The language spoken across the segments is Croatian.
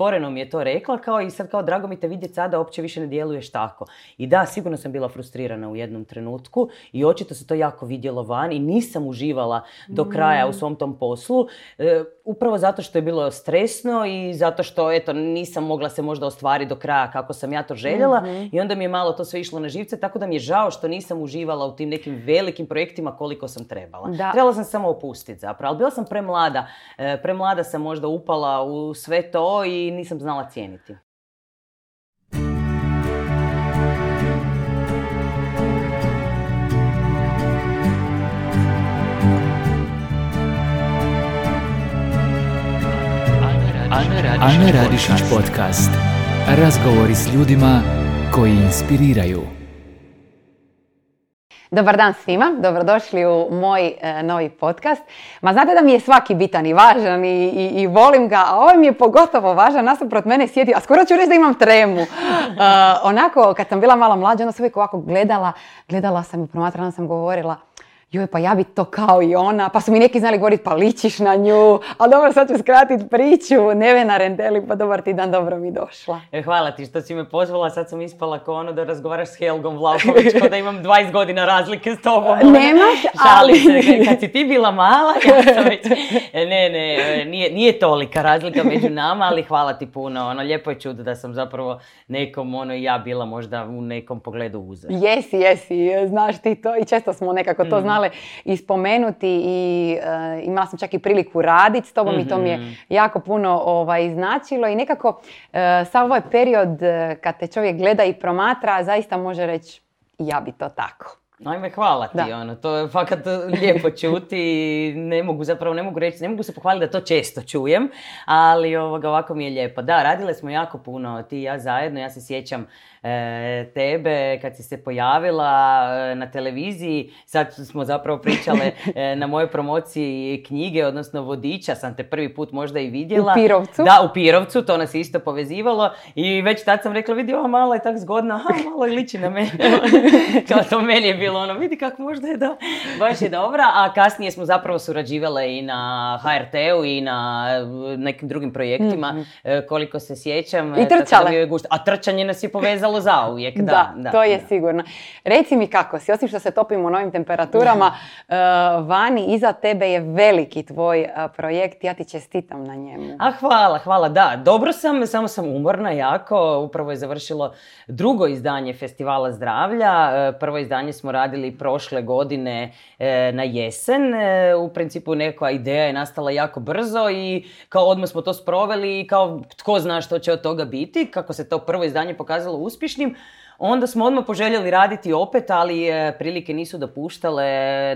otvoreno mi je to rekla, kao i sad kao drago mi te vidjeti sada, uopće više ne djeluješ tako. I da, sigurno sam bila frustrirana u jednom trenutku i očito se to jako vidjelo van i nisam uživala do kraja u svom tom poslu. E, upravo zato što je bilo stresno i zato što eto nisam mogla se možda ostvariti do kraja kako sam ja to željela i onda mi je malo to sve išlo na živce tako da mi je žao što nisam uživala u tim nekim velikim projektima koliko sam trebala. Da. Trebala sam samo opustiti zapravo, ali bila sam premlada. E, premlada sam možda upala u sve to i nisam znala cijeniti. Ana Radišić podcast. Razgovori s ljudima koji inspiriraju. Dobar dan svima, dobrodošli u moj e, novi podcast. Ma znate da mi je svaki bitan i važan i, i, volim ga, a ovaj mi je pogotovo važan, nasuprot mene sjedi, a skoro ću reći da imam tremu. E, onako, kad sam bila malo mlađa, onda sam uvijek ovako gledala, gledala sam i promatrala sam govorila, joj pa ja bi to kao i ona, pa su mi neki znali govoriti pa ličiš na nju, a dobro sad ću skratiti priču, Nevena Rendeli, pa dobar ti dan, dobro mi došla. E, hvala ti što si me pozvala, sad sam ispala kao ono da razgovaraš s Helgom Vlahović, kao da imam 20 godina razlike s tobom. Nemaš, ali- se, kad si ti bila mala, ja sam već... E, Ne, ne, e, nije, nije tolika razlika među nama, ali hvala ti puno, ono, lijepo je čuti da sam zapravo nekom, ono, ja bila možda u nekom pogledu uzor. Jesi, jesi, znaš ti to i često smo nekako to znale i spomenuti i e, imala sam čak i priliku raditi s tobom i to mi je jako puno ovaj, značilo i nekako e, sav ovaj period e, kad te čovjek gleda i promatra zaista može reći ja bi to tako. Ajme, hvala ti, Da. ono, to je fakat lijepo čuti i ne mogu zapravo, ne mogu reći, ne mogu se pohvaliti da to često čujem, ali ovoga, ovako mi je lijepo. Da, radile smo jako puno, ti i ja zajedno, ja se sjećam tebe kad si se pojavila e, na televiziji, sad smo zapravo pričale e, na mojoj promociji knjige, odnosno vodiča, sam te prvi put možda i vidjela. U Pirovcu? Da, u Pirovcu, to nas je isto povezivalo i već tad sam rekla, vidi ova mala je tak zgodna, aha, malo i liči na mene. Kao to meni je bilo ono, vidi kako možda je da, baš je dobra, a kasnije smo zapravo surađivale i na HRT-u i na e, nekim drugim projektima, e, koliko se sjećam. Mhm. I e, tako da trčale. je gušt- A trčanje nas je povezalo zauvijek, da. Da, da, to je da. sigurno. Reci mi kako si, osim što se topimo u novim temperaturama, e, vani iza tebe je veliki tvoj e, projekt, ja ti čestitam na njemu. A hvala, hvala, da, dobro sam, samo sam umorna jako, upravo je završilo drugo izdanje Festivala zdravlja, E, prvo izdanje smo radili prošle godine na jesen, u principu neka ideja je nastala jako brzo i kao odmah smo to sproveli i kao tko zna što će od toga biti, kako se to prvo izdanje pokazalo uspješnim, Onda smo odmah poželjeli raditi opet, ali e, prilike nisu dopuštale,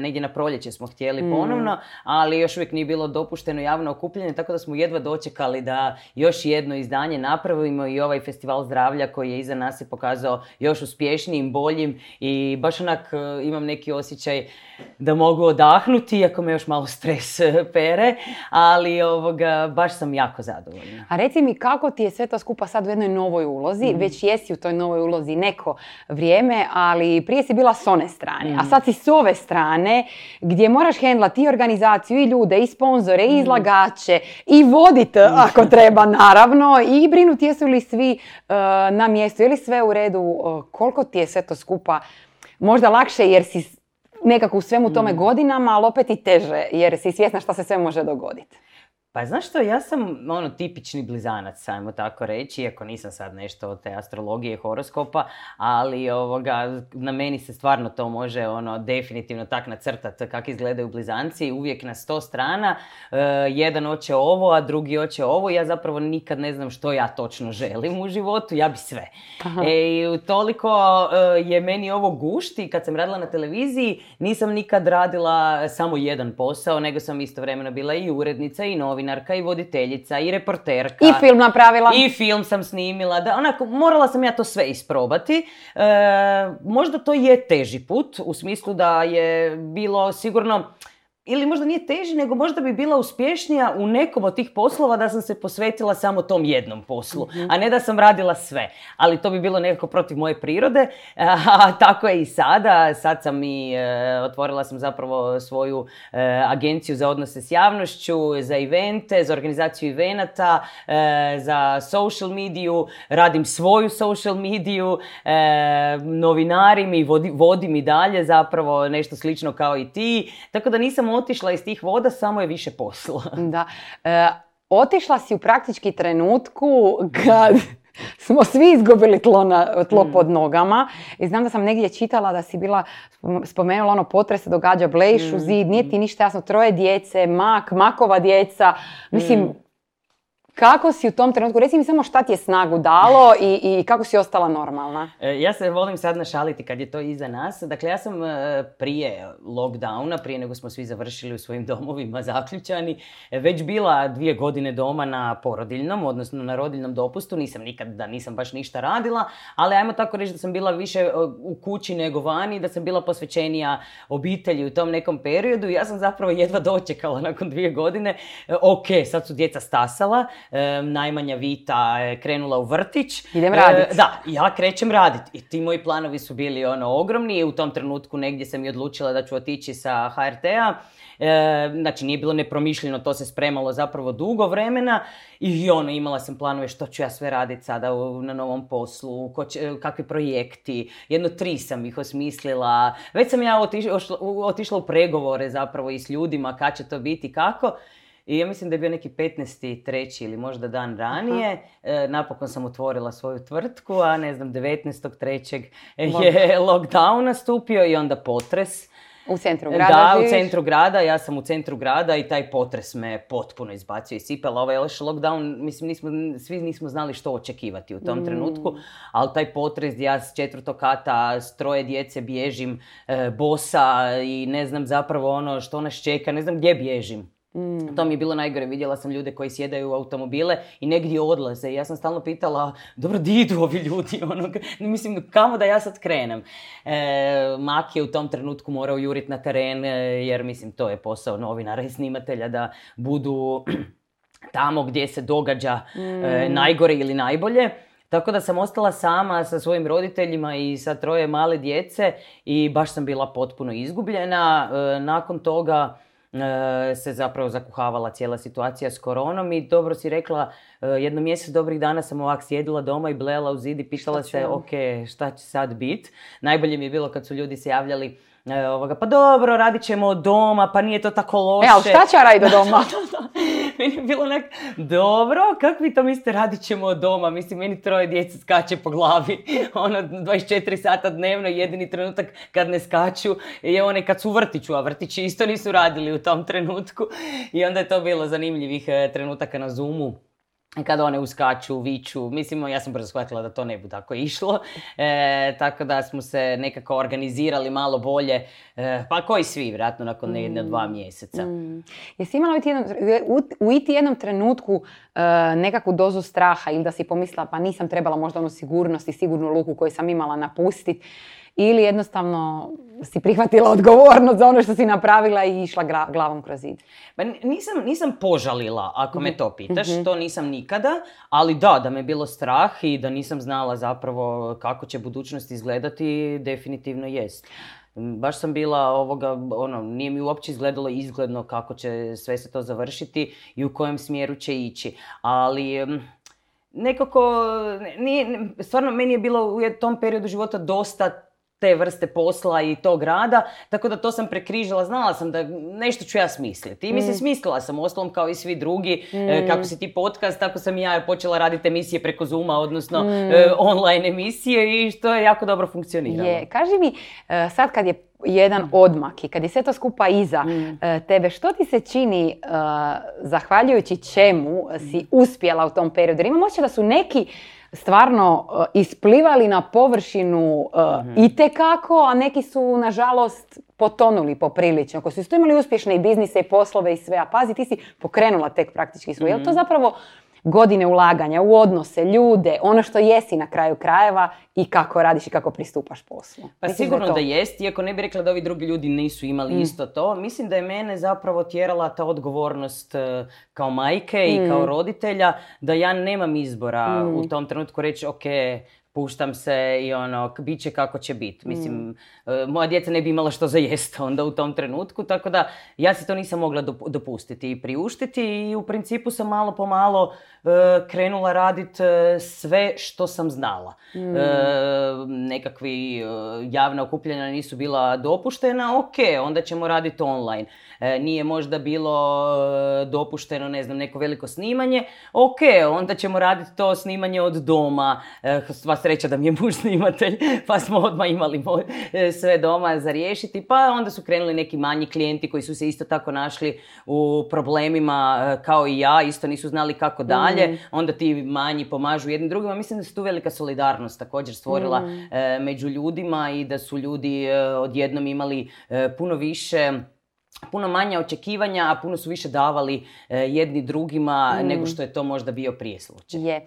negdje na proljeće smo htjeli ponovno, ali još uvijek nije bilo dopušteno javno okupljanje, tako da smo jedva dočekali da još jedno izdanje napravimo i ovaj festival zdravlja koji je iza nas se pokazao još uspješnijim, boljim i baš onak e, imam neki osjećaj da mogu odahnuti, iako me još malo stres e, pere, ali ovoga, baš sam jako zadovoljna. A reci mi kako ti je sve to skupa sad u jednoj novoj ulozi, Mhm. već jesi u toj novoj ulozi neko vrijeme, ali prije si bila s one strane, Mhm. a sad si s ove strane gdje moraš hendlati i organizaciju, i ljude, i sponzore, i izlagače, i vodit ako treba naravno, i brinuti jesu li svi e, na mjestu, je li sve u redu, E, koliko ti je sve to skupa možda lakše jer si nekako u svemu tome Mhm. godinama, ali opet i teže jer si svjesna šta se sve može dogoditi. Pa znaš što, ja sam ono tipični blizanac, ajmo tako reći, iako nisam sad nešto od te astrologije, horoskopa, ali ovoga, na meni se stvarno to može ono definitivno tak nacrtati kako izgledaju blizanci, uvijek na sto strana, e, jedan hoće ovo, a drugi hoće ovo, ja zapravo nikad ne znam što ja točno želim u životu, ja bi sve. E, I toliko e, je meni ovo gušti, kad sam radila na televiziji, nisam nikad radila samo jedan posao, nego sam istovremeno bila i urednica, i novinarka, i voditeljica, i reporterka. I film napravila. I film sam snimila, da, onako, morala sam ja to sve isprobati. E, možda to je teži put, u smislu da je bilo sigurno ili možda nije teži, nego možda bi bila uspješnija u nekom od tih poslova da sam se posvetila samo tom jednom poslu, Mhm. a ne da sam radila sve. Ali to bi bilo nekako protiv moje prirode, a tako je i sada. Sad sam i, e, otvorila sam zapravo svoju e, agenciju za odnose s javnošću, za evente, za organizaciju evenata, e, za social mediju, radim svoju social mediju, e, novinarim i vodi- vodim i dalje zapravo nešto slično kao i ti. Tako da nisam otišla iz tih voda, samo je više posla. Da. E, otišla si u praktički trenutku kad smo svi izgubili tlo, na, tlo pod nogama i znam da sam negdje čitala da si bila spom- spomenula ono potres se događa blešu zid, nije ti ništa jasno, troje djece, mak, makova djeca, mislim kako si u tom trenutku, reci mi samo šta ti je snagu dalo i, i kako si ostala normalna. E, Ja se volim sad našaliti kad je to iza nas. Dakle, ja sam e, prije lockdowna, prije nego smo svi završili u svojim domovima zaključani, e, već bila dvije godine doma na porodiljnom, odnosno na rodiljnom dopustu. Nisam nikad da nisam baš ništa radila, ali ajmo tako reći da sam bila više u kući nego vani, da sam bila posvećenija obitelji u tom nekom periodu. Ja sam zapravo jedva dočekala nakon dvije godine. Ok, sad su djeca stasala, najmanja Vita je krenula u vrtić. Idem E, radit. da, ja krećem raditi i ti moji planovi su bili ono ogromni i u tom trenutku negdje sam i odlučila da ću otići sa HRT-a. E, znači nije bilo nepromišljeno, to se spremalo zapravo dugo vremena i ono imala sam planove što ću ja sve raditi sada u- na novom poslu, ko će- kakvi projekti, jedno tri sam ih osmislila, već sam ja otiš- ošla- u- otišla u pregovore zapravo i s ljudima kad će to biti kako. I ja mislim da je bio neki 15. treći ili možda dan ranije. E, napokon sam otvorila svoju tvrtku, a ne znam, 19. trećeg je lockdown nastupio i onda potres. U centru grada Da, u centru grada, ja sam u centru grada i taj potres me potpuno izbacio iz cipela. Ovaj loš lockdown, mislim, nismo, svi nismo znali što očekivati u tom Mm. trenutku, ali taj potres gdje ja s četvrtog kata s troje djece bježim e, bosa i ne znam zapravo ono što nas čeka, ne znam gdje bježim. Mm. To mi je bilo najgore. Vidjela sam ljude koji sjedaju u automobile i negdje odlaze. I ja sam stalno pitala, dobro, di idu ovi ljudi? Ono, mislim, kamo da ja sad krenem? E, Mak je u tom trenutku morao juriti na teren, e, jer mislim, to je posao novinara i snimatelja da budu tamo gdje se događa e, najgore ili najbolje. Tako da sam ostala sama sa svojim roditeljima i sa troje male djece i baš sam bila potpuno izgubljena. E, nakon toga e, se zapravo zakuhavala cijela situacija s koronom i dobro si rekla, e, jedno mjesec dobrih dana sam ovak sjedila doma i blejala u zid i pitala se, ok, šta će sad bit? Najbolje mi je bilo kad su ljudi se javljali e, ovoga, pa dobro, radit ćemo od doma, pa nije to tako loše. E, ali šta će raditi do doma? meni je bilo onak, dobro, kako vi to mislite, radit ćemo od doma, mislim, meni troje djece skače po glavi, ono, 24 sata dnevno, jedini trenutak kad ne skaču je onaj kad su u vrtiću, a vrtići isto nisu radili u tom trenutku. I onda je to bilo zanimljivih e, trenutaka na Zoomu. Kada one uskaču, viču, mislim, ja sam brzo shvatila da to ne bi tako išlo, e, tako da smo se nekako organizirali malo bolje, e, pa koji svi, vjerojatno nakon jedne dva mjeseca. Mm. Jesi imala u iti jednom, u, u iti jednom trenutku e, nekakvu dozu straha ili da si pomislila pa nisam trebala možda onu sigurnost i sigurnu luku koju sam imala napustiti ili jednostavno si prihvatila odgovornost za ono što si napravila i išla gra- glavom kroz zid? Pa n- nisam, nisam požalila, ako Mhm. me to pitaš, to nisam nikada, ali da, da me bilo strah i da nisam znala zapravo kako će budućnost izgledati, definitivno jest. Baš sam bila ovoga, ono, nije mi uopće izgledalo izgledno kako će sve se to završiti i u kojem smjeru će ići. Ali nekako, ne- nije, stvarno meni je bilo u tom periodu života dosta te vrste posla i tog rada, tako da to sam prekrižila, znala sam da nešto ću ja smisliti. I mislim, smislila sam, uostalom kao i svi drugi, e, kako si ti podcast, tako sam i ja počela raditi emisije preko Zooma, odnosno e, online emisije i što je jako dobro funkcioniralo. Je, kaži mi, e, sad kad je jedan odmak i kad je sve to skupa iza e, tebe, što ti se čini, e, zahvaljujući čemu si uspjela u tom periodu? Jer imam osjećaj da su neki stvarno e, isplivali na površinu e, itekako, a neki su, nažalost, potonuli poprilično. Ako su isto imali uspješne i biznise i poslove i sve, a pazi, ti si pokrenula tek praktički svoj. Je li to zapravo godine ulaganja u odnose, ljude, ono što jesi na kraju krajeva i kako radiš i kako pristupaš poslu. Pa Misliš sigurno da, to- jest, iako ne bi rekla da ovi drugi ljudi nisu imali Mm. isto to. Mislim da je mene zapravo tjerala ta odgovornost e, kao majke i Mm. kao roditelja, da ja nemam izbora Mm. u tom trenutku reći ok, puštam se i ono, bit će kako će bit. Mislim, e, moja djeca ne bi imala što za jest onda u tom trenutku, tako da ja si to nisam mogla dop- dopustiti i priuštiti i u principu sam malo po malo e, krenula radit e, sve što sam znala. E, nekakvi javna okupljanja nisu bila dopuštena, ok, onda ćemo raditi online. E, nije možda bilo e, dopušteno, ne znam, neko veliko snimanje, ok, onda ćemo raditi to snimanje od doma. E, sva sreća da mi je muž snimatelj, pa smo odmah imali sve doma za riješiti. Pa onda su krenuli neki manji klijenti koji su se isto tako našli u problemima kao i ja, isto nisu znali kako dalje. Onda ti manji pomažu jednim drugima. Mislim da se tu velika solidarnost također stvorila e, među ljudima i da su ljudi odjednom imali puno više puno manja očekivanja, a puno su više davali e, jedni drugima nego što je to možda bio prije slučaj. Je.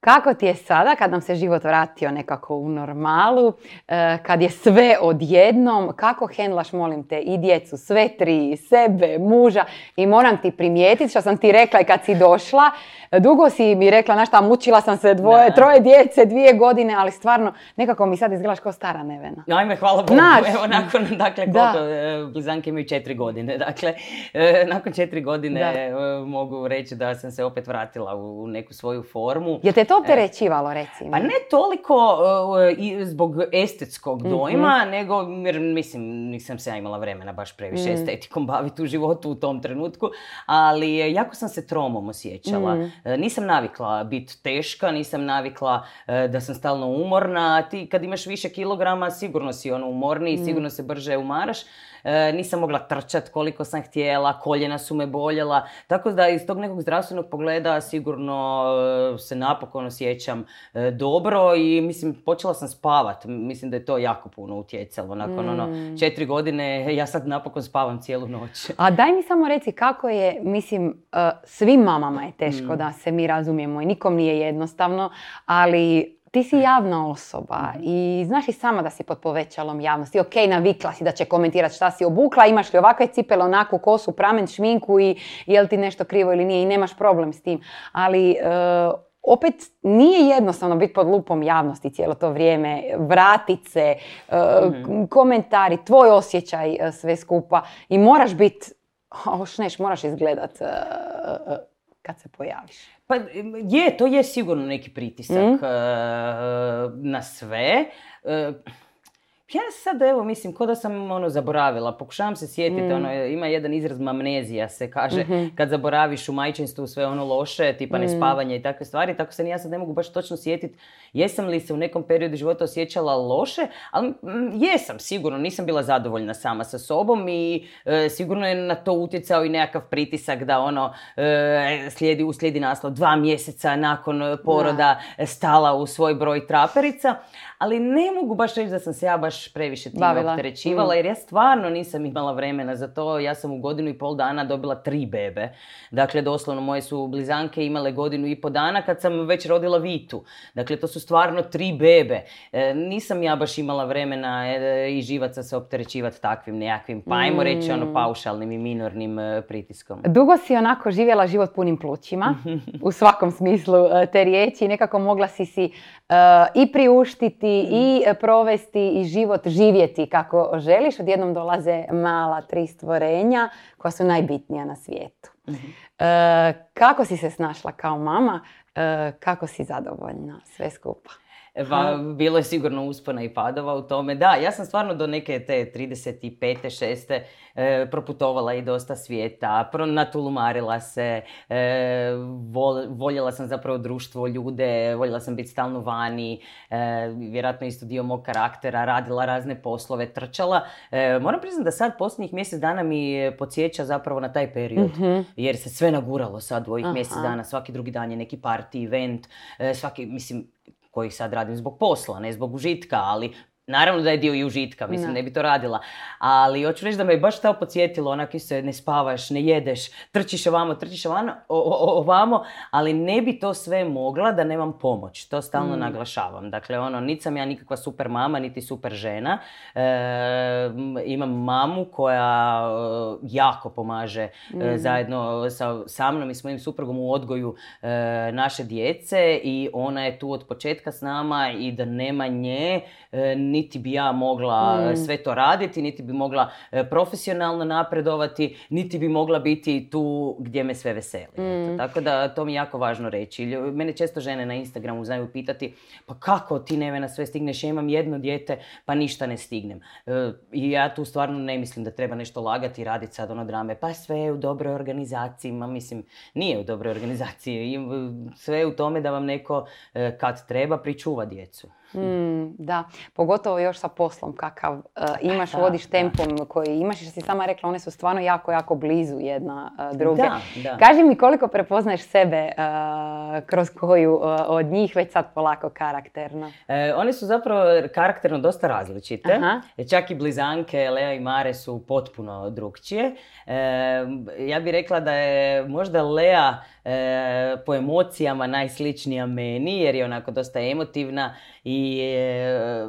Kako ti je sada, kad nam se život vratio nekako u normalu, e, kad je sve odjednom, kako hendlaš, molim te, i djecu, sve tri, i sebe, muža, i moram ti primijetiti što sam ti rekla i kad si došla, dugo si mi rekla, znaš šta, mučila sam se dvoje, Da. troje djece, dvije godine, ali stvarno, nekako mi sad izgledaš kao stara nevena. Ajme, hvala Bogu. Znaš. Evo, nakon, dakle, Da. koliko, e, blizanke imaju četiri godine. Dakle, e, nakon četiri godine Da. mogu reći da sam se opet vratila u neku svoju formu. Je te to opterećivalo, recimo? Pa ne toliko e, i zbog estetskog Mhm. dojma, nego, jer mislim, nisam se ja imala vremena baš previše Mm. estetikom baviti u životu u tom trenutku, ali e, jako sam se tromom osjećala. Mm. E, Nisam navikla biti teška, nisam navikla e, da sam stalno umorna, a ti kad imaš više kilograma sigurno si ono umorniji, Mm. sigurno se brže umaraš. E, nisam mogla trčat koliko sam htjela, koljena su me boljela, tako da iz tog nekog zdravstvenog pogleda sigurno e, se napokon osjećam e, dobro i mislim počela sam spavat, mislim da je to jako puno utjecalo. Nakon ono Mm. četiri godine ja sad napokon spavam cijelu noć. A daj mi samo reci kako je, mislim, uh, svim mamama je teško da se mi razumijemo i nikom nije jednostavno, ali ti si javna osoba i znaš i sama da si pod povećalom javnosti. Ok, navikla si da će komentirati šta si obukla, imaš li ovakve cipele, onakvu kosu, pramen, šminku i je li ti nešto krivo ili nije i nemaš problem s tim. Ali uh, opet nije jednostavno biti pod lupom javnosti cijelo to vrijeme, vratit se, uh, komentari, tvoj osjećaj uh, sve skupa i moraš biti, neš, moraš izgledat uh, kad se pojaviš. Pa je, to je sigurno neki pritisak Mm. e, na sve. Ja sad evo mislim ko da sam ono zaboravila, pokušavam se sjetiti, Mm. ono, ima jedan izraz mamnezija se kaže, Mhm. kad zaboraviš u majčinstvu sve ono loše, tipa Mm. nespavanje i takve stvari, tako se ni ja sad ne mogu baš točno sjetiti jesam li se u nekom periodu života osjećala loše, ali mm, jesam sigurno, nisam bila zadovoljna sama sa sobom i e, sigurno je na to utjecao i nekakav pritisak da ono e, slijedi, uslijedi naslov dva mjeseca nakon poroda e, stala u svoj broj traperica, ali ne mogu baš reći da sam se ja baš previše time Bavila. opterećivala, Mm. jer ja stvarno nisam imala vremena za to. Ja sam u godinu i pol dana dobila tri bebe. Dakle, doslovno moje su blizanke imale godinu i pol dana kad sam već rodila Vitu. Dakle, to su stvarno tri bebe. E, nisam ja baš imala vremena e, i živaca se opterećivati takvim nekakvim, pa ajmo reći ono paušalnim i minornim e, pritiskom. Dugo si onako živjela život punim plućima, u svakom smislu e, te riječi. i Nekako mogla si si e, i priuštiti i e, provesti i život živjeti kako želiš. Odjednom dolaze mala tri stvorenja koja su najbitnija na svijetu. E, kako si se snašla kao mama? E, kako si zadovoljna sve skupa? Pa, bilo je sigurno uspona i padova u tome. Da, ja sam stvarno do neke te 35. 6. E, proputovala i dosta svijeta, natulumarila se, e, vol- voljela sam zapravo društvo, ljude, voljela sam biti stalno vani, e, vjerojatno isto dio mog karaktera, radila razne poslove, trčala. E, moram priznati da sad posljednjih mjesec dana mi podsjeća zapravo na taj period, jer se sve naguralo sad u ovih mjesec dana, svaki drugi dan je neki party, event, svaki, mislim, koji sad radim zbog posla, ne zbog užitka, ali Naravno da je dio i užitka, mislim, ne bi to radila. Ali hoću reći da me je baš to podsjetilo, onak se ne spavaš, ne jedeš, trčiš ovamo, trčiš ovamo, ovamo, ali ne bi to sve mogla da nemam pomoć. To stalno mm. naglašavam. Dakle, ono, niti sam ja nikakva super mama, niti super žena. E, imam mamu koja e, jako pomaže e, mm. zajedno sa, sa mnom i s mojim suprugom u odgoju naše djece i ona je tu od početka s nama i da nema nje, niti bi ja mogla mm. sve to raditi, niti bi mogla profesionalno napredovati, niti bi mogla biti tu gdje me sve veseli. Mm. Tako da to mi je jako važno reći. Mene često žene na Instagramu znaju pitati pa kako ti na sve stigneš, ja imam jedno dijete pa ništa ne stignem. E, I ja tu stvarno ne mislim da treba nešto lagati i raditi sad ono drame, pa sve je u dobroj organizaciji, ma mislim nije u dobroj organizaciji, sve je u tome da vam neko e, kad treba pričuva djecu. Mm, da, pogotovo još sa poslom kakav uh, imaš, da, vodiš tempom koji imaš, što si sama rekla, one su stvarno jako, jako blizu jedna uh, druge. Da, da. Kaži mi koliko prepoznaješ sebe uh, kroz koju od njih već sad polako karakterno? one su zapravo karakterno dosta različite. Aha. Čak i blizanke Lea i Mare su potpuno drugčije. ja bih rekla da je možda Lea po emocijama najsličnija meni jer je onako dosta emotivna i e,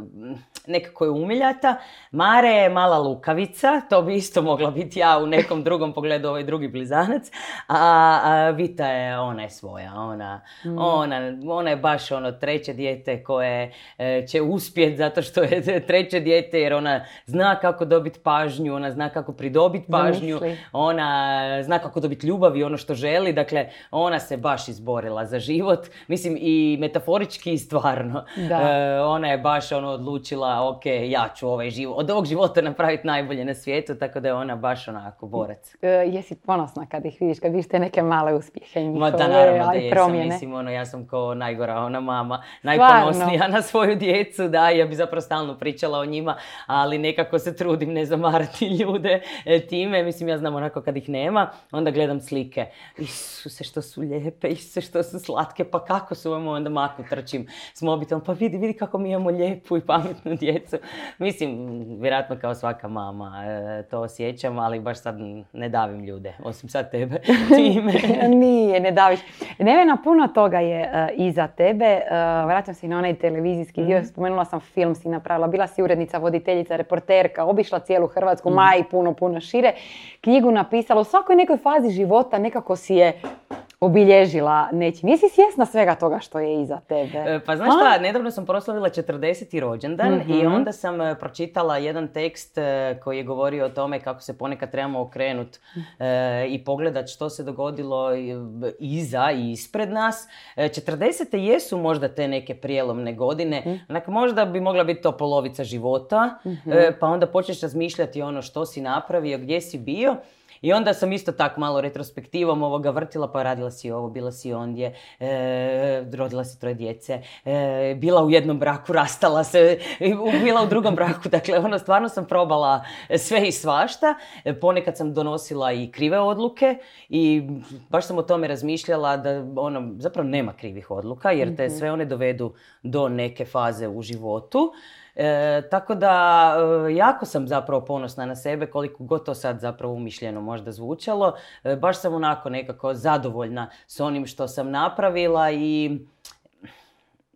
nekako je umiljata. Mare je mala lukavica, to bi isto mogla biti ja u nekom drugom pogledu, ovaj drugi blizanac. A, Vita je, ona je svoja, ona, mm. ona, ona je baš ono treće dijete koje e, će uspjeti zato što je treće dijete jer ona zna kako dobiti pažnju, ona zna kako pridobiti pažnju, ona zna kako dobiti ljubav i ono što želi, dakle ona se baš izborila za život, mislim i metaforički i stvarno. Da. E, ona je baš ono odlučila, ok, ja ću ovaj život, od ovog života napraviti najbolje na svijetu, tako da je ona baš onako borac. E, jesi ponosna kad ih vidiš, kad vidiš te neke male uspjehe njihove, Ma da, naravno da jesam, mislim, ono, ja sam kao najgora ona mama, najponosnija na svoju djecu, da, ja bi zapravo stalno pričala o njima, ali nekako se trudim ne zamarati ljude e, time, mislim, ja znam onako kad ih nema, onda gledam slike, Isuse što su lijepe, Isuse što su slatke, pa kako su vam onda maku trčim s mobitom, pa vidi, vidi kako mi imamo lijepu i pametnu djecu. Mislim, vjerojatno kao svaka mama e, to osjećam, ali baš sad ne davim ljude, osim sad tebe time. Nije, ne daviš. Nevena, puno toga je uh, iza tebe. Uh, vraćam se i na onaj televizijski dio. mm Spomenula sam film si napravila. Bila si urednica, voditeljica, reporterka, obišla cijelu Hrvatsku, mm maj puno, puno šire. Knjigu napisala. U svakoj nekoj fazi života nekako si je obilježila nečim. Jesi svjesna svega toga što je iza tebe? E, pa znaš šta, nedavno sam proslavila 40. rođendan i mhm. onda sam e, pročitala jedan tekst e, koji je govorio o tome kako se ponekad trebamo okrenuti i pogledat što se dogodilo iza i ispred nas. 40. jesu možda te neke prijelomne godine, mm. možda bi mogla biti to polovica života, mhm. pa onda počneš razmišljati ono što si napravio, gdje si bio. I onda sam isto tako malo retrospektivom ovoga vrtila, pa radila si ovo, bila si ondje, e, rodila si troje djece, e, bila u jednom braku, rastala se, bila u drugom braku, dakle ono stvarno sam probala sve i svašta. Ponekad sam donosila i krive odluke i baš sam o tome razmišljala da ono, zapravo nema krivih odluka jer te mhm. sve one dovedu do neke faze u životu. E, tako da e, jako sam zapravo ponosna na sebe koliko god to sad zapravo umišljeno možda zvučalo. E, baš sam onako nekako zadovoljna s onim što sam napravila i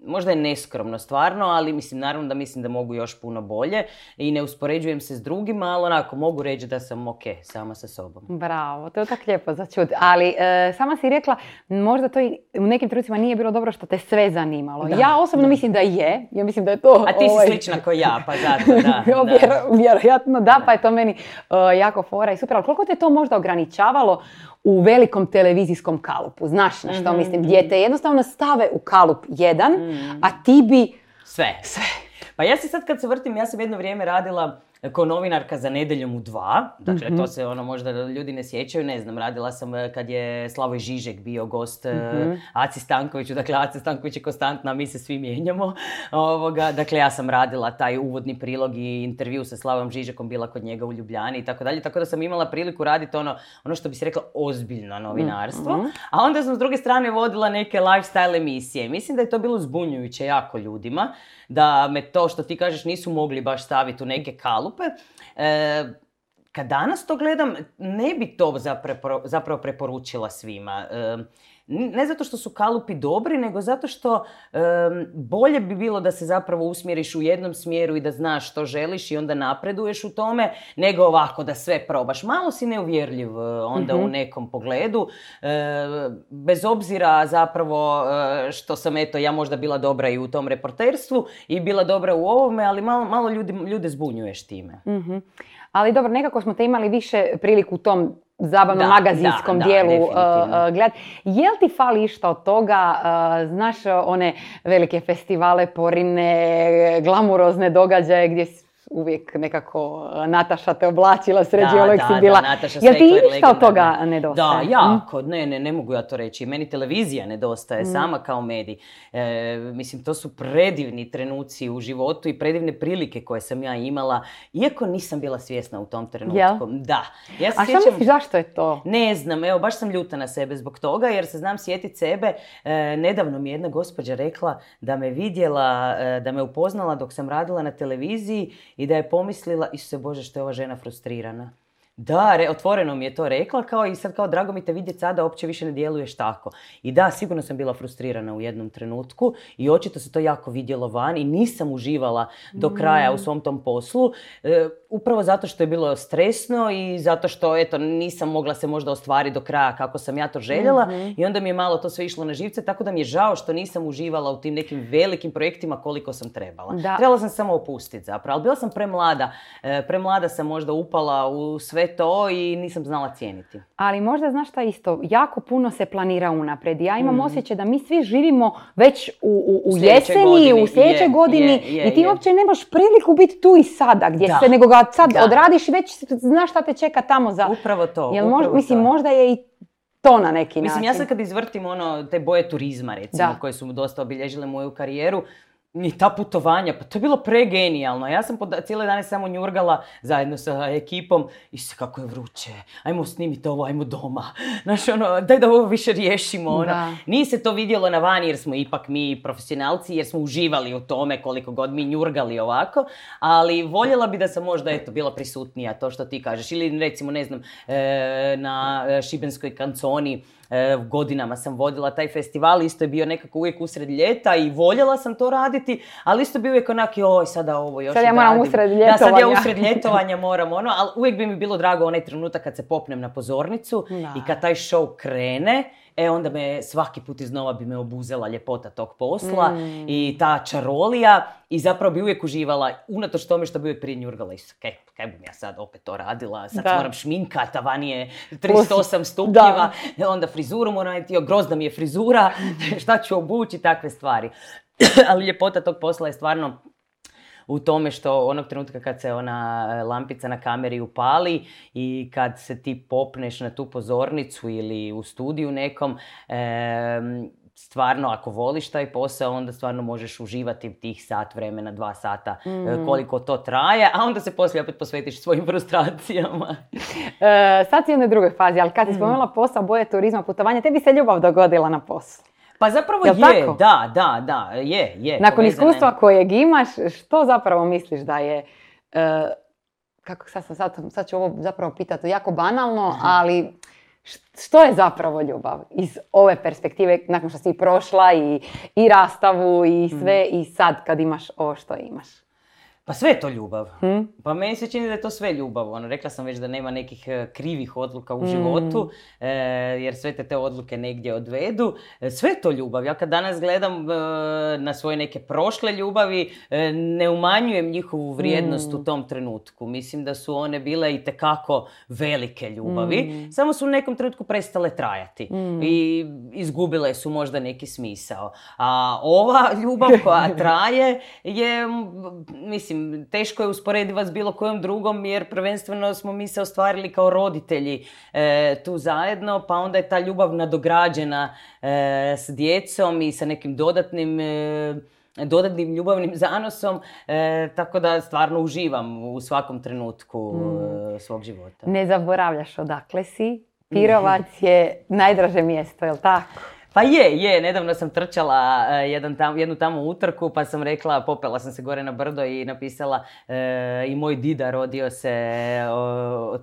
možda je neskromno stvarno, ali mislim naravno da mislim da mogu još puno bolje i ne uspoređujem se s drugima, ali onako mogu reći da sam ok sama sa sobom. Bravo, to je tako lijepo za čut. Ali e, sama si rekla, možda to i u nekim trenucima nije bilo dobro što te sve zanimalo. ja osobno mislim da je, ja mislim da je to... A ti si ovaj, slična kao ja, pa zato da. Vjerojatno da, pa je to meni e, jako fora i super. Ali koliko te to možda ograničavalo u velikom televizijskom kalupu. Znaš na što mm-hmm. mislim? Gdje te jednostavno stave u kalup jedan, mm. a ti bi... Sve. Sve. Pa ja se sad kad se vrtim, ja sam jedno vrijeme radila kao novinarka za Nedeljom u dva. Dakle, Mhm. to se ono možda ljudi ne sjećaju, ne znam, radila sam e, kad je Slavoj Žižek bio gost Mhm. Aci Stankoviću, dakle Aci Stanković je konstantna, a mi se svi mijenjamo. Ovoga, dakle, ja sam radila taj uvodni prilog i intervju sa Slavom Žižekom, bila kod njega u Ljubljani i tako dalje, tako da sam imala priliku raditi ono, ono što bi se rekla ozbiljno novinarstvo. Mhm. A onda sam s druge strane vodila neke lifestyle emisije. Mislim da je to bilo zbunjujuće jako ljudima, da me to što ti kažeš nisu mogli baš staviti u neke kalupe. E, kad danas to gledam, ne bi to zapravo preporučila svima. E, ne zato što su kalupi dobri, nego zato što em, bolje bi bilo da se zapravo usmjeriš u jednom smjeru i da znaš što želiš i onda napreduješ u tome, nego ovako da sve probaš. Malo si neuvjerljiv e, onda u nekom pogledu, e, bez obzira zapravo e, što sam eto ja možda bila dobra i u tom reporterstvu i bila dobra u ovome, ali malo, malo ljudi, ljude zbunjuješ time. Mhm. Ali dobro, nekako smo te imali više priliku u tom zabavnom magazinskom da, dijelu definitivno. uh, gledat. Jel ti fali išta od toga? Uh, znaš one velike festivale, porine, glamurozne događaje gdje uvijek nekako uh, Nataša te oblačila, sređi Da, uvijek da, si da, bila. Nataša Jel ti išta od toga nedostaje? Da, jako. Ne, ne, ne mogu ja to reći. Meni televizija nedostaje, sama kao medij. E, mislim, to su predivni trenuci u životu i predivne prilike koje sam ja imala, iako nisam bila svjesna u tom trenutku. Jel? Da. Ja se A šta sjećam- misliš zašto je to? ne znam, evo baš sam ljuta na sebe zbog toga jer se znam sjetiti sebe. E, nedavno mi je jedna gospođa rekla da me vidjela, e, da me upoznala dok sam radila na televiziji i da je pomislila, Isuse Bože što je ova žena frustrirana. Da, re- otvoreno mi je to rekla, kao i sad kao drago mi te vidjeti sada, uopće više ne djeluješ tako. I da, sigurno sam bila frustrirana u jednom trenutku i očito se to jako vidjelo van i nisam uživala do kraja u svom tom poslu, e, upravo zato što je bilo stresno i zato što, eto, nisam mogla se možda ostvariti do kraja kako sam ja to željela i onda mi je malo to sve išlo na živce, tako da mi je žao što nisam uživala u tim nekim velikim projektima koliko sam trebala. Da. Trebala sam samo opustiti zapravo, ali bila sam premlada. E, premlada sam možda upala u sve to i nisam znala cijeniti. Ali možda znaš šta isto, jako puno se planira unaprijed. Ja imam osjećaj da mi svi živimo već u, u, u jeseni, godini, u sljedećoj je, godini je, je, i ti je. uopće nemaš priliku biti tu i sada, gdje Da. se, nego ga sad Da. odradiš i već znaš šta te čeka tamo za... Upravo to, Jel upravo mož- mislim, to. možda je i to na neki Mislim, način. ja sad kad izvrtim ono, te boje turizma, recimo, Da. koje su dosta obilježile moju karijeru, i ta putovanja, pa to je bilo pregenijalno. Ja sam pod, cijele dane samo njurgala zajedno sa ekipom i se kako je vruće, ajmo snimiti ovo, ajmo doma. Znaš, ono, daj da ovo više riješimo. Ono. Nije se to vidjelo na vani jer smo ipak mi profesionalci, jer smo uživali u tome koliko god mi njurgali ovako, ali voljela bi da sam možda eto, bila prisutnija, to što ti kažeš. Ili recimo, ne znam, e, na e, Šibenskoj kanconi godinama sam vodila taj festival, isto je bio nekako uvijek usred ljeta i voljela sam to raditi, ali isto bi uvijek onak, oj, sada ovo još Sad ja moram usred Da, sad ja ljetovanja. usred ljetovanja moram ono, ali uvijek bi mi bilo drago onaj trenutak kad se popnem na pozornicu Da. i kad taj show krene, e onda me svaki put iznova bi me obuzela ljepota tog posla Mm. i ta čarolija i zapravo bi uvijek uživala, unatoč tome što bi uvijek prije njurgala i kaj, kaj ja sad opet to radila, sad Da. moram šminkat, a van je 38 Plus- stupnjeva, onda frizuru moram raditi, grozna mi je frizura, šta ću obući, takve stvari. Ali ljepota tog posla je stvarno u tome što onog trenutka kad se ona e, lampica na kameri upali i kad se ti popneš na tu pozornicu ili u studiju nekom, em, stvarno ako voliš taj posao onda stvarno možeš uživati tih sat vremena, dva sata e, koliko to traje, a onda se poslije opet posvetiš svojim frustracijama. E, sad si u jednoj drugoj fazi, ali Mm. kad si spomenula posao, boje turizma, putovanja, tebi se ljubav dogodila na poslu. Pa zapravo Jel je, tako? da, da, da, je, je. Nakon iskustva kojeg imaš, što zapravo misliš da je, e, kako sad, sad, sad ću ovo zapravo pitati jako banalno, ali š- što je zapravo ljubav iz ove perspektive nakon što si prošla i, i rastavu i sve i sad kad imaš ovo što imaš? Pa sve je to ljubav. Hm? Pa meni se čini da je to sve ljubav. Ono, rekla sam već da nema nekih e, krivih odluka u životu, e, jer sve te te odluke negdje odvedu. E, sve je to ljubav. Ja kad danas gledam e, na svoje neke prošle ljubavi, ne umanjujem njihovu vrijednost u tom trenutku. Mislim da su one bile i tekako velike ljubavi, samo su u nekom trenutku prestale trajati i izgubile su možda neki smisao. A ova ljubav koja traje je, mislim, mislim, teško je usporediva s bilo kojom drugom jer prvenstveno smo mi se ostvarili kao roditelji e, tu zajedno, pa onda je ta ljubav nadograđena e, s djecom i sa nekim dodatnim e, dodatnim ljubavnim zanosom, tako da stvarno uživam u svakom trenutku mm. svog života. Ne zaboravljaš odakle si, Pirovac je najdraže mjesto, je li tako? Pa je, je, nedavno sam trčala uh, jedan tam, jednu tamo utrku pa sam rekla, popela sam se gore na brdo i napisala e, i moj dida rodio se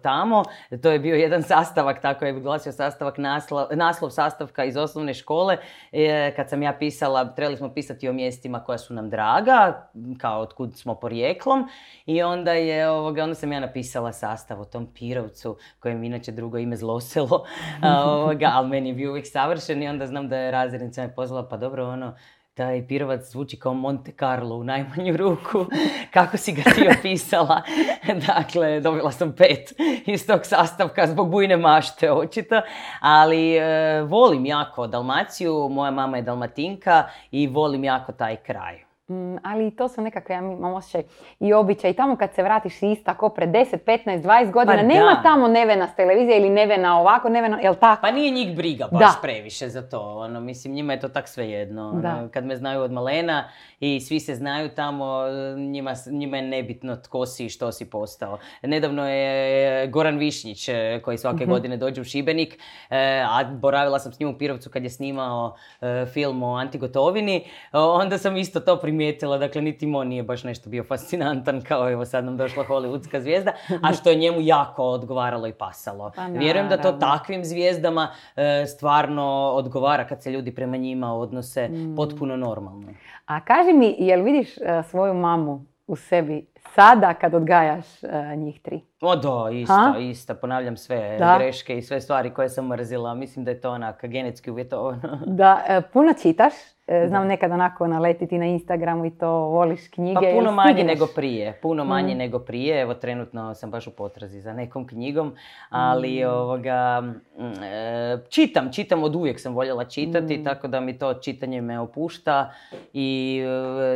tamo. To je bio jedan sastavak, tako je glasio sastavak, naslov, naslov sastavka iz osnovne škole. E, kad sam ja pisala, trebali smo pisati o mjestima koja su nam draga, kao otkud smo porijeklom. I onda je, ovoga, onda sam ja napisala sastav o tom Pirovcu, kojem inače drugo ime Zloselo, ovoga, ali meni je bio uvijek savršen i onda znam da je razrednica me pozvala, pa dobro, ono, taj pirovac zvuči kao Monte Carlo u najmanju ruku. Kako si ga ti opisala? dakle, dobila sam pet iz tog sastavka zbog bujne mašte, očito. Ali e, volim jako Dalmaciju, moja mama je Dalmatinka i volim jako taj kraj. Mm, ali to su nekakve, ja imam osjećaj, i običaj. I tamo kad se vratiš ista ko pred 10, 15, 20 godina, pa nema tamo nevena s televizije ili nevena ovako, nevena, jel tako? Pa nije njih briga baš previše za to. Ono, mislim, njima je to tak svejedno. Ono, kad me znaju od malena i svi se znaju tamo, njima, njima je nebitno tko si i što si postao. Nedavno je Goran Višnjić, e, koji svake mhm. godine dođe u Šibenik, e, a boravila sam s njim u Pirovcu kad je snimao e, film o Antigotovini, onda sam isto to primijetila primijetila, dakle niti on nije baš nešto bio fascinantan kao evo sad nam došla hollywoodska zvijezda, a što je njemu jako odgovaralo i pasalo. Pa, Vjerujem da to takvim zvijezdama e, stvarno odgovara kad se ljudi prema njima odnose mm. potpuno normalno. A kaži mi, jel vidiš e, svoju mamu u sebi sada kad odgajaš e, njih tri? O da, isto, isto. Ponavljam sve greške i sve stvari koje sam mrzila. Mislim da je to onak genetski uvjetovano. Da, puno čitaš? E, znam nekad onako naletiti na Instagramu i to voliš knjige. Pa puno manje nego prije. Puno manje mm. nego prije. Evo trenutno sam baš u potrazi za nekom knjigom. Ali mm. ovoga, mm, e, čitam, čitam od uvijek sam voljela čitati. Mm. Tako da mi to čitanje me opušta. I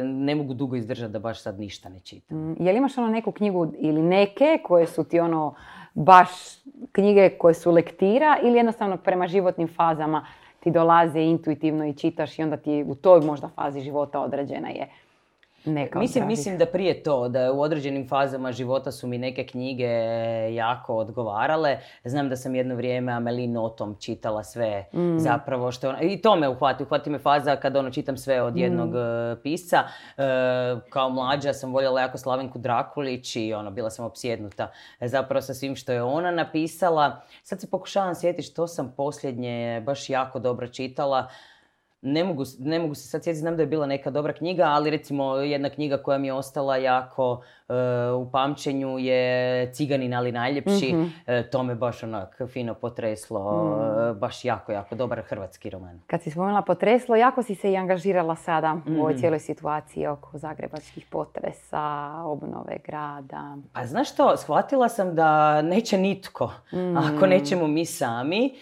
e, ne mogu dugo izdržati da baš sad ništa ne čitam. Je li imaš ono neku knjigu ili neke koje su ti ono baš knjige koje su lektira ili jednostavno prema životnim fazama ti dolaze intuitivno i čitaš i onda ti u toj možda fazi života određena je neka mislim, mislim da prije to, da u određenim fazama života su mi neke knjige jako odgovarale. Znam da sam jedno vrijeme Amelie Notom čitala sve mm. zapravo što ona, i to me uhvati, uhvati me faza kad ono čitam sve od jednog mm. E, pisca. E, kao mlađa sam voljela jako Slavenku Drakulić i ono, bila sam opsjednuta zapravo sa svim što je ona napisala. Sad se pokušavam sjetiti što sam posljednje baš jako dobro čitala ne mogu, ne mogu se sad sjetiti, znam da je bila neka dobra knjiga, ali recimo jedna knjiga koja mi je ostala jako u pamćenju je Ciganin ali najljepši. mm To me baš onak fino potreslo. Mm. Baš jako, jako dobar hrvatski roman. Kad si spomenula potreslo, jako si se i angažirala sada u ovoj mhm. cijeloj situaciji oko zagrebačkih potresa, obnove grada. Pa znaš što, shvatila sam da neće nitko. mm Ako nećemo mi sami,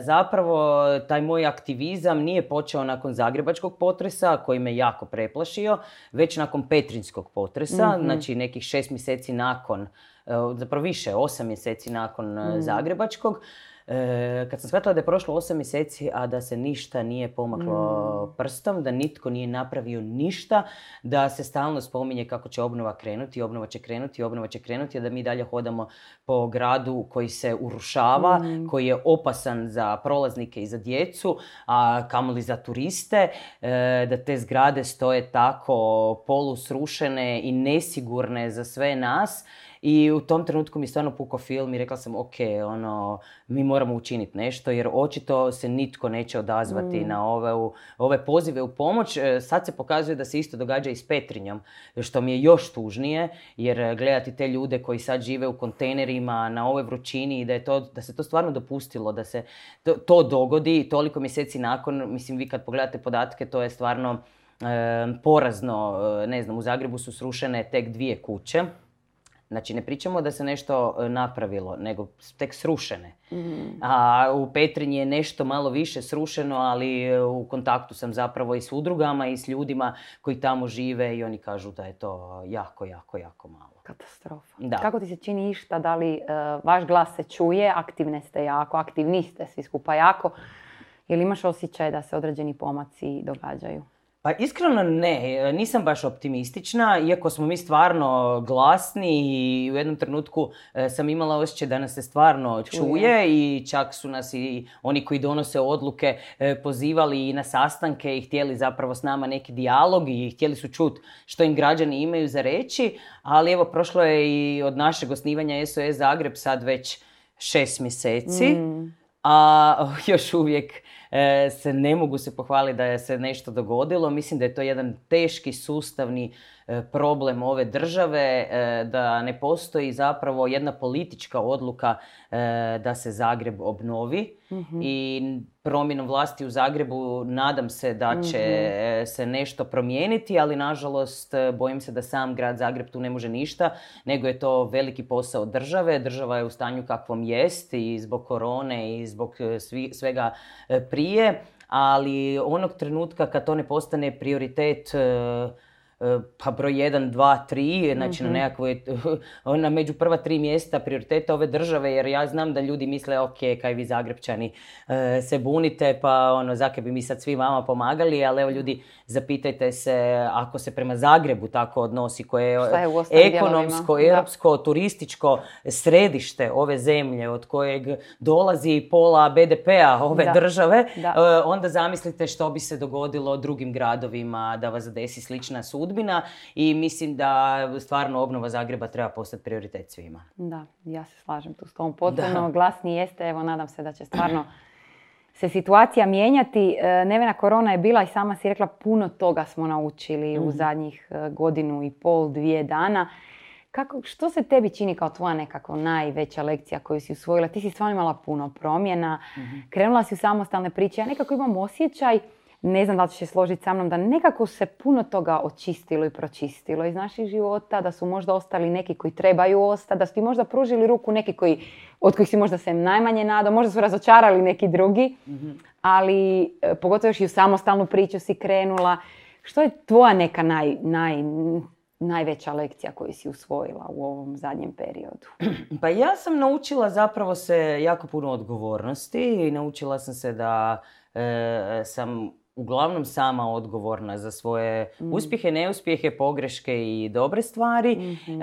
zapravo taj moj aktivizam nije počeo nakon zagrebačkog potresa koji me jako preplašio, već nakon petrinskog potresa. Znači nekih šest mjeseci nakon, e, zapravo više, osam mjeseci nakon e, mm. Zagrebačkog, e, kad sam shvatila da je prošlo osam mjeseci, a da se ništa nije pomaklo mm. prstom, da nitko nije napravio ništa, da se stalno spominje kako će obnova krenuti, obnova će krenuti, obnova će krenuti, a da mi dalje hodamo po gradu koji se urušava, mm. koji je opasan za prolaznike i za djecu, a kamoli za turiste, da te zgrade stoje tako polusrušene i nesigurne za sve nas i u tom trenutku mi stvarno puko film i rekla sam ok, ono, mi moramo učiniti nešto jer očito se nitko neće odazvati mm. na ove, ove pozive u pomoć. E, sad se pokazuje da se isto događa i s Petrinjom, što mi je još tužnije jer gledati te ljude koji sad žive u kontejnerima na ovoj vrućini i da, je to, da se to stvarno dopustilo, da se to, to dogodi toliko mjeseci nakon, mislim vi kad pogledate podatke to je stvarno e, porazno, e, ne znam, u Zagrebu su srušene tek dvije kuće Znači ne pričamo da se nešto e, napravilo, nego tek srušene. A u Petrinji je nešto malo više srušeno, ali e, u kontaktu sam zapravo i s udrugama i s ljudima koji tamo žive i oni kažu da je to jako, jako, jako malo. Katastrofa. Da. Kako ti se čini išta, da li e, vaš glas se čuje, aktivne ste jako, aktivni ste svi skupa jako, ili imaš osjećaj da se određeni pomaci događaju? Pa iskreno ne, nisam baš optimistična, iako smo mi stvarno glasni i u jednom trenutku e, sam imala osjećaj da nas se stvarno čuje, i čak su nas i oni koji donose odluke e, pozivali i na sastanke i htjeli zapravo s nama neki dijalog i htjeli su čuti što im građani imaju za reći, ali evo prošlo je i od našeg osnivanja SOS Zagreb sad već šest mjeseci, a još uvijek se ne mogu se pohvaliti da je se nešto dogodilo. Mislim da je to jedan teški sustavni e, problem ove države, e, da ne postoji zapravo jedna politička odluka da se Zagreb obnovi i promjenom vlasti u Zagrebu nadam se da će se nešto promijeniti, ali nažalost bojim se da sam grad Zagreb tu ne može ništa, nego je to veliki posao države. Država je u stanju kakvom jest i zbog korone i zbog svega prije, ali onog trenutka kad to ne postane prioritet e, pa broj 1, 2, 3, znači na nekakvoj, na među prva tri mjesta prioriteta ove države, jer ja znam da ljudi misle, ok, kaj vi Zagrebčani e, se bunite, pa ono, zake bi mi sad svi vama pomagali, ali evo ljudi, zapitajte se, ako se prema Zagrebu tako odnosi, koje je, ekonomsko, europsko, turističko središte ove zemlje, od kojeg dolazi pola BDP-a ove države, e, onda zamislite što bi se dogodilo drugim gradovima da vas zadesi slična sud sudbina i mislim da stvarno obnova Zagreba treba postati prioritet svima. Da, ja se slažem tu s tom potpuno. Glasni jeste, evo nadam se da će stvarno se situacija mijenjati. E, Nevena korona je bila i sama si rekla puno toga smo naučili u mhm. zadnjih e, godinu i pol, dvije dana. Kako, što se tebi čini kao tvoja nekako najveća lekcija koju si usvojila? Ti si stvarno imala puno promjena, mhm. krenula si u samostalne priče. Ja nekako imam osjećaj ne znam da li će se složiti sa mnom, da nekako se puno toga očistilo i pročistilo iz naših života, da su možda ostali neki koji trebaju ostati, da su ti možda pružili ruku neki koji, od kojih si možda se najmanje nadao, možda su razočarali neki drugi, ali e, pogotovo još i u samostalnu priču si krenula. Što je tvoja neka naj, naj, najveća lekcija koju si usvojila u ovom zadnjem periodu? Pa ja sam naučila zapravo se jako puno odgovornosti i naučila sam se da e, sam uglavnom sama odgovorna za svoje mm. uspjehe, neuspjehe, pogreške i dobre stvari. mm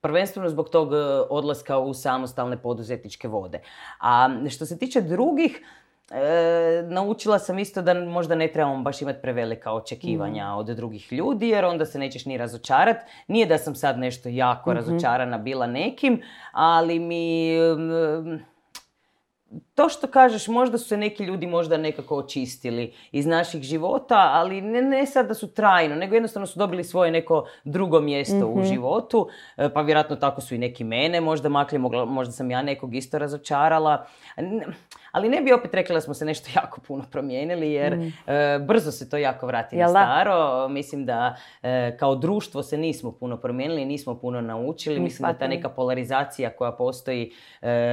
prvenstveno zbog tog e, odlaska u samostalne poduzetničke vode. A što se tiče drugih, E, naučila sam isto da možda ne trebamo baš imati prevelika očekivanja mm. od drugih ljudi jer onda se nećeš ni razočarat. Nije da sam sad nešto jako mm razočarana bila nekim, ali mi to što kažeš, možda su se neki ljudi možda nekako očistili iz naših života, ali ne, ne sad da su trajno, nego jednostavno su dobili svoje neko drugo mjesto u mhm. životu, e, pa vjerojatno tako su i neki mene možda makli, možda sam ja nekog isto razočarala. Ali ne bi opet rekla da smo se nešto jako puno promijenili, jer mm. e, brzo se to jako vrati na staro. Mislim da e, kao društvo se nismo puno promijenili, nismo puno naučili. Mislim da ta neka polarizacija koja postoji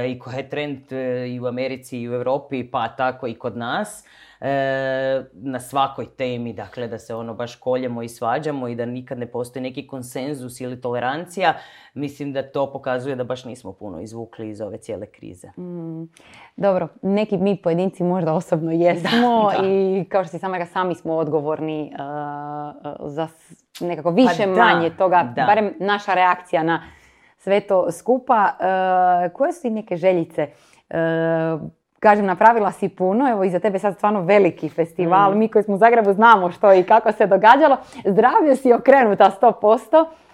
i koja je trend i u Americi Americi i u Europi, pa tako i kod nas, e, na svakoj temi, dakle da se ono baš koljemo i svađamo i da nikad ne postoji neki konsenzus ili tolerancija, mislim da to pokazuje da baš nismo puno izvukli iz ove cijele krize. Mm. Dobro, neki mi pojedinci možda osobno jesmo i kao što si sama sami smo odgovorni uh, za nekako više pa manje toga, barem naša reakcija na sve to skupa. Uh, koje su ti neke željice kažem, napravila si puno, evo iza tebe sad stvarno veliki festival, mm. mi koji smo u Zagrebu znamo što i kako se događalo, zdravlje si okrenuta 100%, E,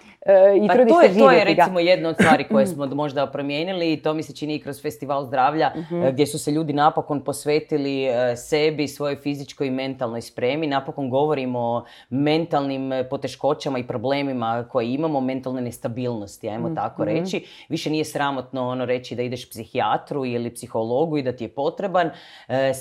i pa to je, to je recimo jedna od stvari koje smo možda promijenili i to mi se čini i kroz festival zdravlja mhm. e, gdje su se ljudi napokon posvetili e, sebi, svojoj fizičkoj i mentalnoj spremi. Napokon govorimo o mentalnim poteškoćama i problemima koje imamo, mentalne nestabilnosti, ajmo mhm. tako reći. Više nije sramotno ono reći da ideš psihijatru ili psihologu i da ti je potreban.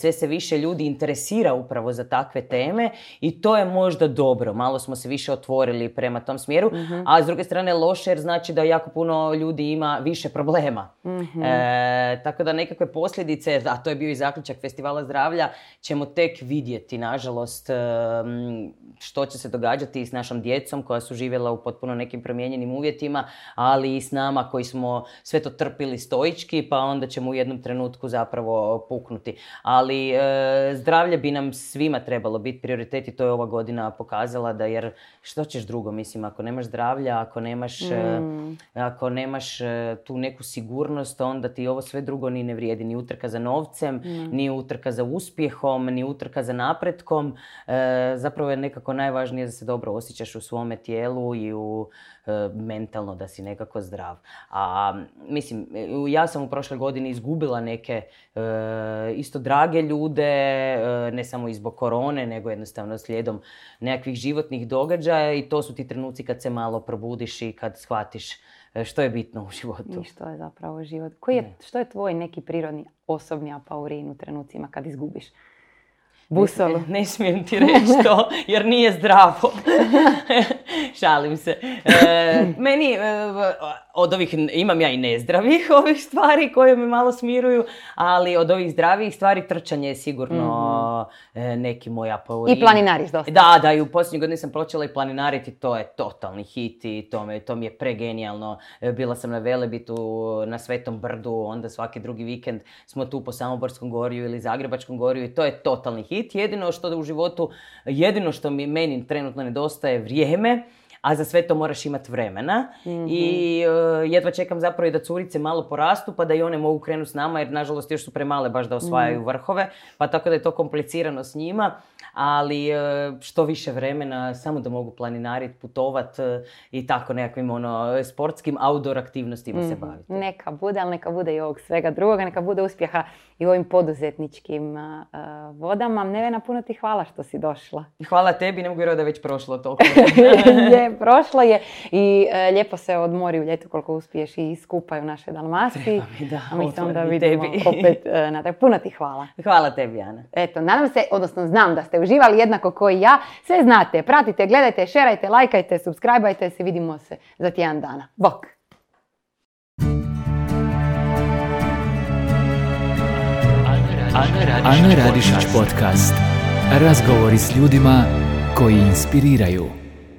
Sve se više ljudi interesira upravo za takve teme i to je možda dobro. Malo smo se više otvorili prema tom smjeru, mhm. a druge strane loše jer znači da jako puno ljudi ima više problema. Mhm. E, tako da nekakve posljedice, a to je bio i zaključak Festivala zdravlja, ćemo tek vidjeti, nažalost, e, što će se događati s našom djecom koja su živjela u potpuno nekim promijenjenim uvjetima, ali i s nama koji smo sve to trpili stoički, pa onda ćemo u jednom trenutku zapravo puknuti. Ali e, zdravlje bi nam svima trebalo biti prioritet i to je ova godina pokazala da jer što ćeš drugo, mislim, ako nemaš zdravlja, ako nemaš, e, ako nemaš e, tu neku sigurnost, onda ti ovo sve drugo ni ne vrijedi, ni utrka za novcem, ni utrka za uspjehom, ni utrka za napretkom. E, zapravo je nekako najvažnije da se dobro osjećaš u svome tijelu i u e, mentalno da si nekako zdrav. A mislim, ja sam u prošloj godini izgubila neke isto drage ljude, e, ne samo i zbog korone, nego jednostavno slijedom nekakvih životnih događaja i to su ti trenuci kad se malo probudiš i kad shvatiš e, što je bitno u životu. I što je zapravo život? Koji je, što je tvoj neki prirodni osobni apaurin u trenucima kad izgubiš? Busolu. Ne, ne smijem ti reći to, jer nije zdravo. Šalim se. E, meni, e, od ovih, imam ja i nezdravih ovih stvari koje me malo smiruju, ali od ovih zdravijih stvari trčanje je sigurno e, neki moj apaurin. I planinariš dosta. Da, da, i u posljednjoj godini sam počela i planinariti, to je totalni hit i to, me, to mi je pregenijalno. E, Bila sam na Velebitu, na Svetom brdu, onda svaki drugi vikend smo tu po Samoborskom gorju ili Zagrebačkom gorju i to je totalni hit. Jedino što u životu, jedino što mi meni trenutno nedostaje je vrijeme, a za sve to moraš imati vremena. I e, jedva čekam zapravo i da curice malo porastu pa da i one mogu krenuti s nama jer nažalost još su premale baš da osvajaju vrhove. Pa tako da je to komplicirano s njima. Ali e, što više vremena samo da mogu planinarit, putovat e, i tako nekakvim ono, sportskim outdoor aktivnostima se baviti. Neka bude, ali neka bude i ovog svega drugoga, neka bude uspjeha i ovim poduzetničkim vodama. Nevena, puno ti hvala što si došla. Hvala tebi, ne mogu vjerovati da je već prošlo toliko. je, prošlo je i e, lijepo se odmori u ljetu koliko uspiješ i iskupaj u našoj Dalmaciji. Treba mi, da, A mi se onda vidimo tebi. opet e, na Puno ti hvala. Hvala tebi, Ana. Eto, nadam se, odnosno znam da ste uživali jednako kao i ja. Sve znate, pratite, gledajte, šerajte, lajkajte, subscribeajte se, vidimo se za tjedan dana. Bok! Ana Radišić podcast. Razgovori s ljudima koji inspiriraju.